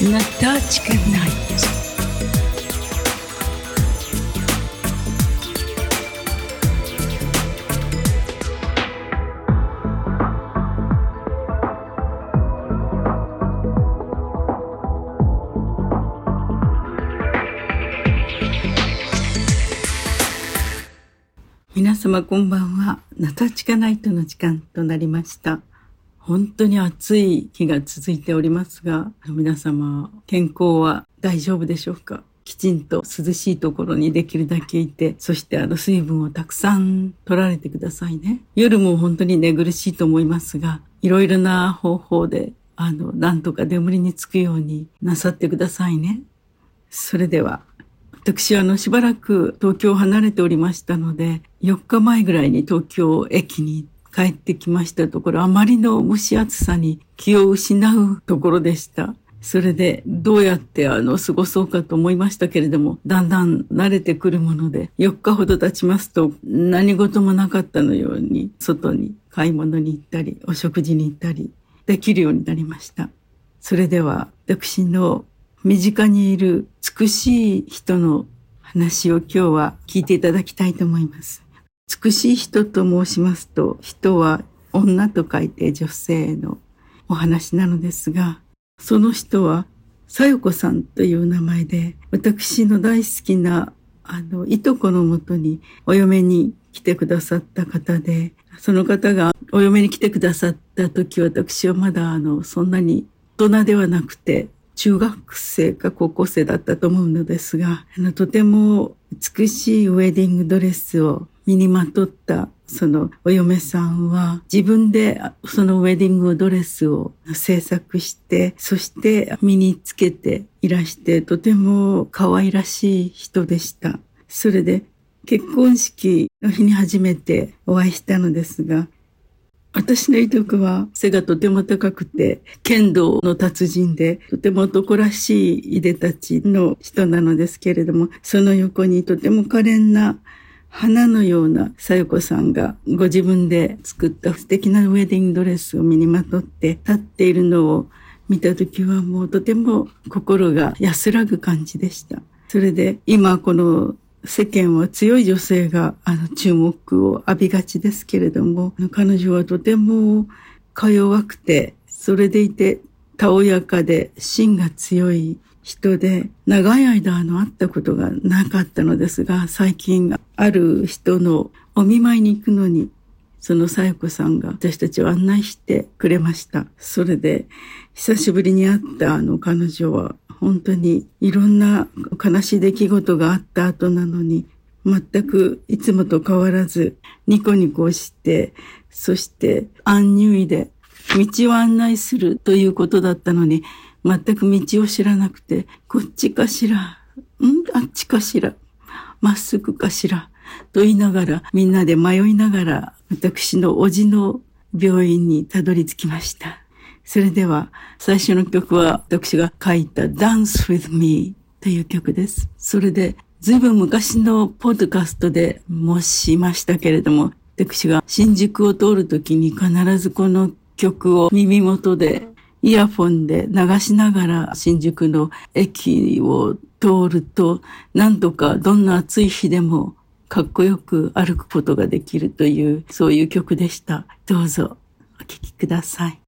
Натачка Найт.皆様こんばんは。ナタチカナイトの時間となりました。 本当に暑い日が続いておりますが、皆様、健康は大丈夫でしょうか？きちんと涼しいところにできるだけいて、そしてあの水分をたくさん取られてくださいね。夜も本当に寝苦しいと思いますが、いろいろな方法で、あの、なんとか眠りにつくようになさってくださいね。それでは、私はあのしばらく東京を離れておりましたので、4日前ぐらいに東京駅に行って帰ってきましたところ、あまりの蒸し暑さに気を失うところでした。それでどうやってあの過ごそうかと思いましたけれども、だんだん慣れてくるもので、4日ほど経ちますと何事もなかったのように、外に買い物に行ったり、お食事に行ったりできるようになりました。それでは私の身近にいる美しい人の話を今日は聞いていただきたいと思います。美しい人と申しますと、人は女と書いて女性のお話なのですが、その人は、さよこさんという名前で、私の大好きな、あの、いとこのもとにお嫁に来てくださった方で、その方がお嫁に来てくださった時、私はまだあの、そんなに大人ではなくて、中学生か高校生だったと思うのですが、あの、とても美しいウェディングドレスを身にまとったそのお嫁さんは自分でそのウェディングドレスを制作して、そして身につけていらしてとても可愛らしい人でした。それで結婚式の日に初めてお会いしたのですが、私のいとこは背がとても高くて、剣道の達人で、とても男らしいいでたちの人なのですけれども、その横にとても可憐な花のようなさよこさんがご自分で作った素敵なウェディングドレスを身にまとって立っているのを見た時はもうとても心が安らぐ感じでした。それで今この世間は強い女性があの注目を浴びがちですけれども、彼女はとてもか弱くて、それでいてたおやかで芯が強い人で、長い間あの会ったことがなかったのですが、最近ある人のお見舞いに行くのに、そのさよこさんが私たちを案内してくれました。それで、久しぶりに会ったあの彼女は、本当にいろんな悲しい出来事があった後なのに、全くいつもと変わらず、ニコニコして、そして安入意で道を案内するということだったのに、全く道を知らなくて、こっちかしら、ん？あっちかしら、まっすぐかしら、と言いながら、みんなで迷いながら、私の叔父の病院にたどり着きました。それでは、最初の曲は、私が書いた Dance with Me という曲です。それで、ずいぶん昔のポッドカストで申しましたけれども、私が新宿を通るときに必ずこの曲を耳元でイヤフォンで流しながら新宿の駅を通ると、なんとかどんな暑い日でもかっこよく歩くことができるという、そういう曲でした。どうぞお聴きください。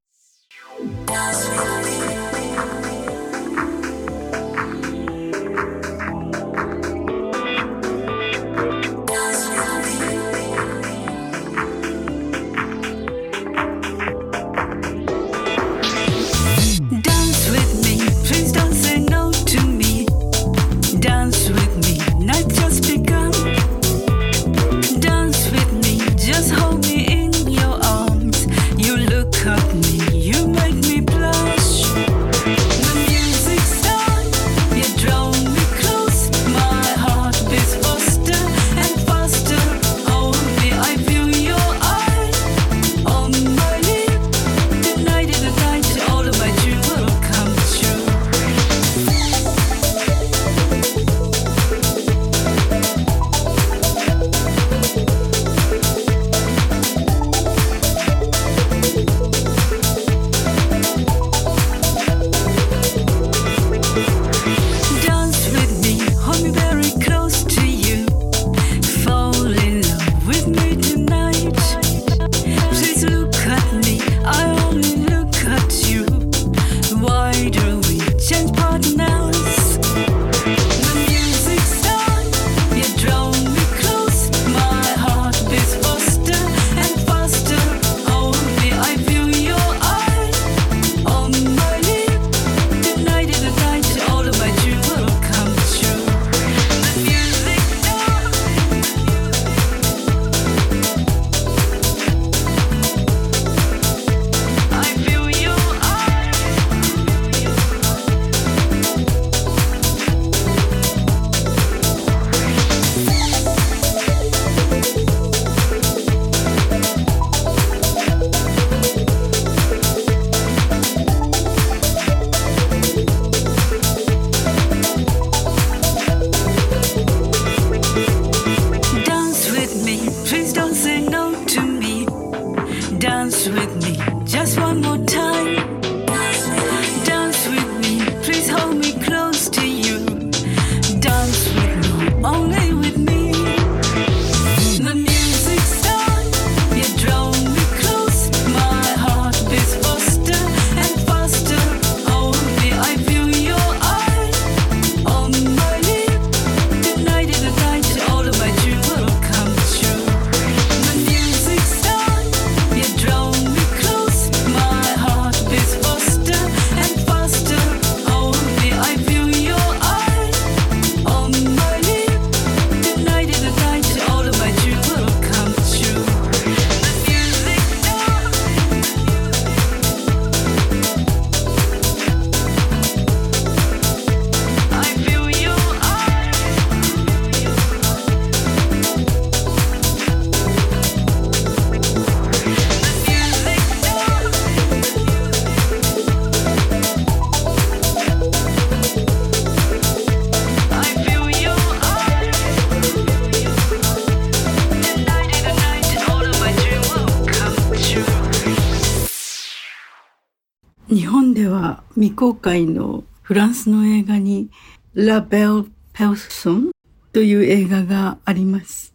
日本では未公開のフランスの映画にラ・ベル・ペルソンという映画があります。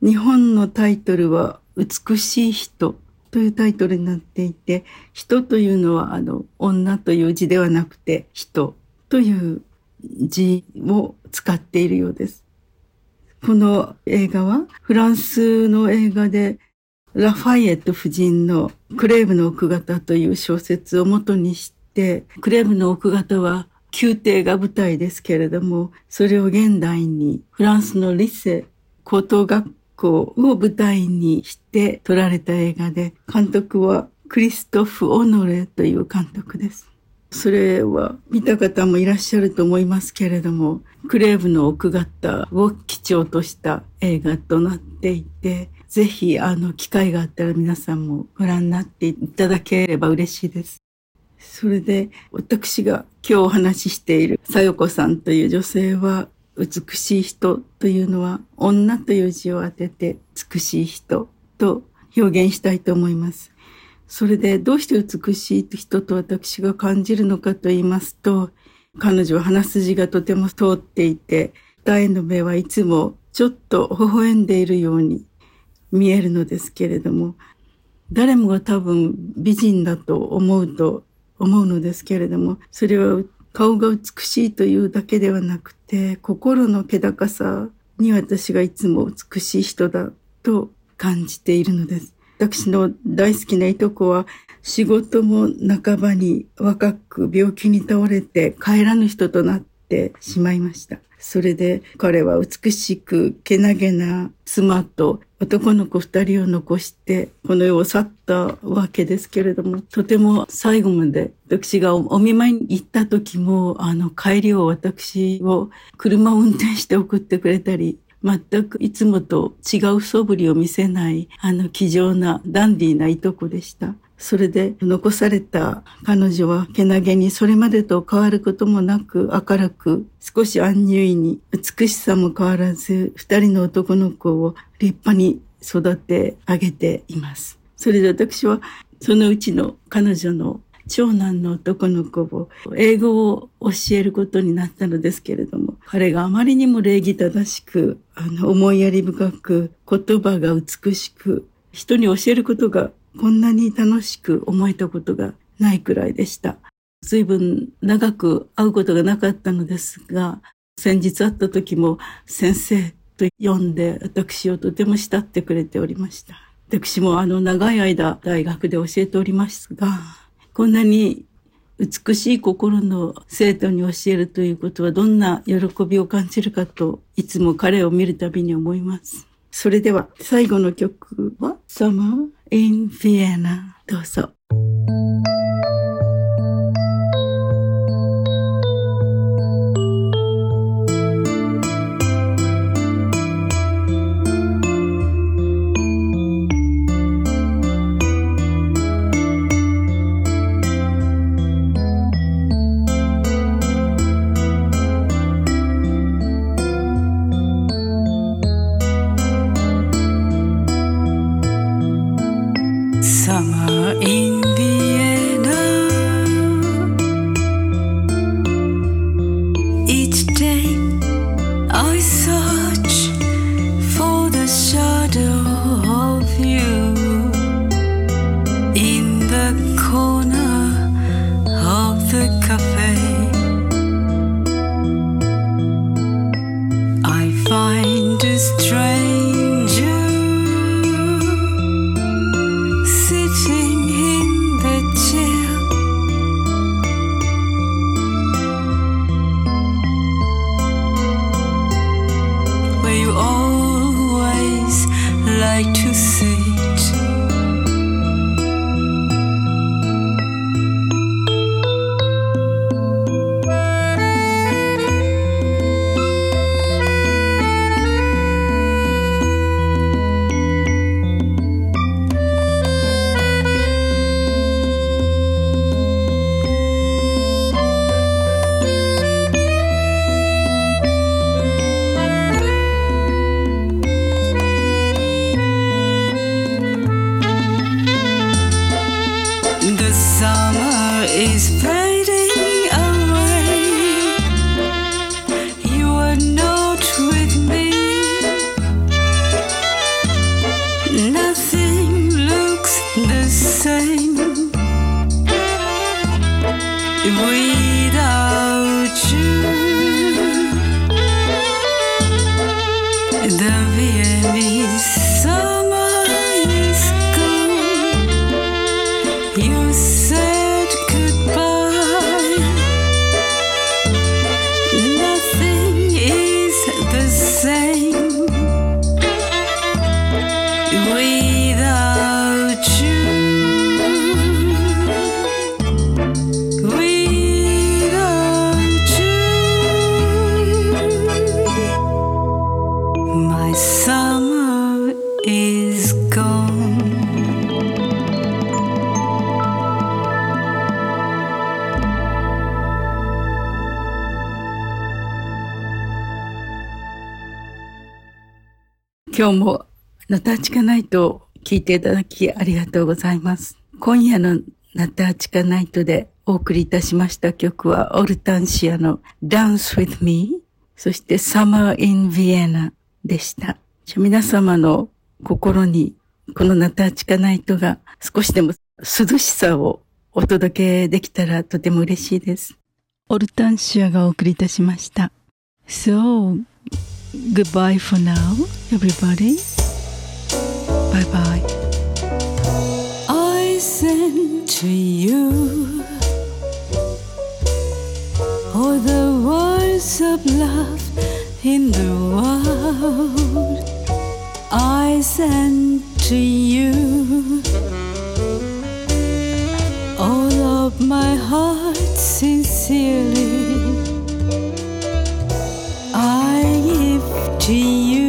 日本のタイトルは美しい人というタイトルになっていて、人というのはあの女という字ではなくて人という字を使っているようです。この映画はフランスの映画でラファイエット夫人のクレーブの奥方という小説を元にして、クレーブの奥方は宮廷が舞台ですけれども、それを現代にフランスのリセ高等学校を舞台にして撮られた映画で、監督はクリストフ・オノレという監督です。それは見た方もいらっしゃると思いますけれども、クレーブの奥方を基調とした映画となっていて、ぜひあの機会があったら皆さんもご覧になっていただければ嬉しいです。それで私が今日お話ししているさよこさんという女性は美しい人というのは女という字を当てて美しい人と表現したいと思います。それでどうして美しい人と私が感じるのかと言いますと、彼女は鼻筋がとても通っていて、二重の目はいつもちょっと微笑んでいるように見えるのですけれども、誰もが多分美人だと思うと思うのですけれども、それは顔が美しいというだけではなくて、心の気高さに私がいつも美しい人だと感じているのです。私の大好きないとこは仕事も半ばに若く病気に倒れて帰らぬ人となっててしまいました。それで彼は美しくけなげな妻と男の子二人を残してこの世を去ったわけですけれども、とても最後まで私がお見舞いに行った時も、あの帰りを私を車を運転して送ってくれたり、全くいつもと違う素振りを見せない、あの気丈なダンディーないとこでした。それで残された彼女はけなげにそれまでと変わることもなく明るく少し安入意に美しさも変わらず二人の男の子を立派に育て上げています。それで私はそのうちの彼女の長男の男の子を英語を教えることになったのですけれども、彼があまりにも礼儀正しく、あの、思いやり深く、言葉が美しく、人に教えることがこんなに楽しく思えたことがないくらいでした。随分長く会うことがなかったのですが、先日会った時も先生と呼んで私をとても慕ってくれておりました。私もあの長い間大学で教えておりますが、こんなに美しい心の生徒に教えるということはどんな喜びを感じるかといつも彼を見るたびに思います。それでは最後の曲は Summer in Vienna どうぞ。 今日もナターチカナイトを聞いていただきありがとうございます。今夜のナターチカナイトでお送りいたしました曲はオルタンシアの Dance with Me そして Summer in Vienna でした。じゃ皆様の心にこのナターチカナイトが少しでも涼しさをお届けできたらとても嬉しいです。オルタンシアがお送りいたしました。So, goodbye for now, everybody. Bye bye. I send to you all the words of love in the world. I send to you all of my heart sincerely. to you.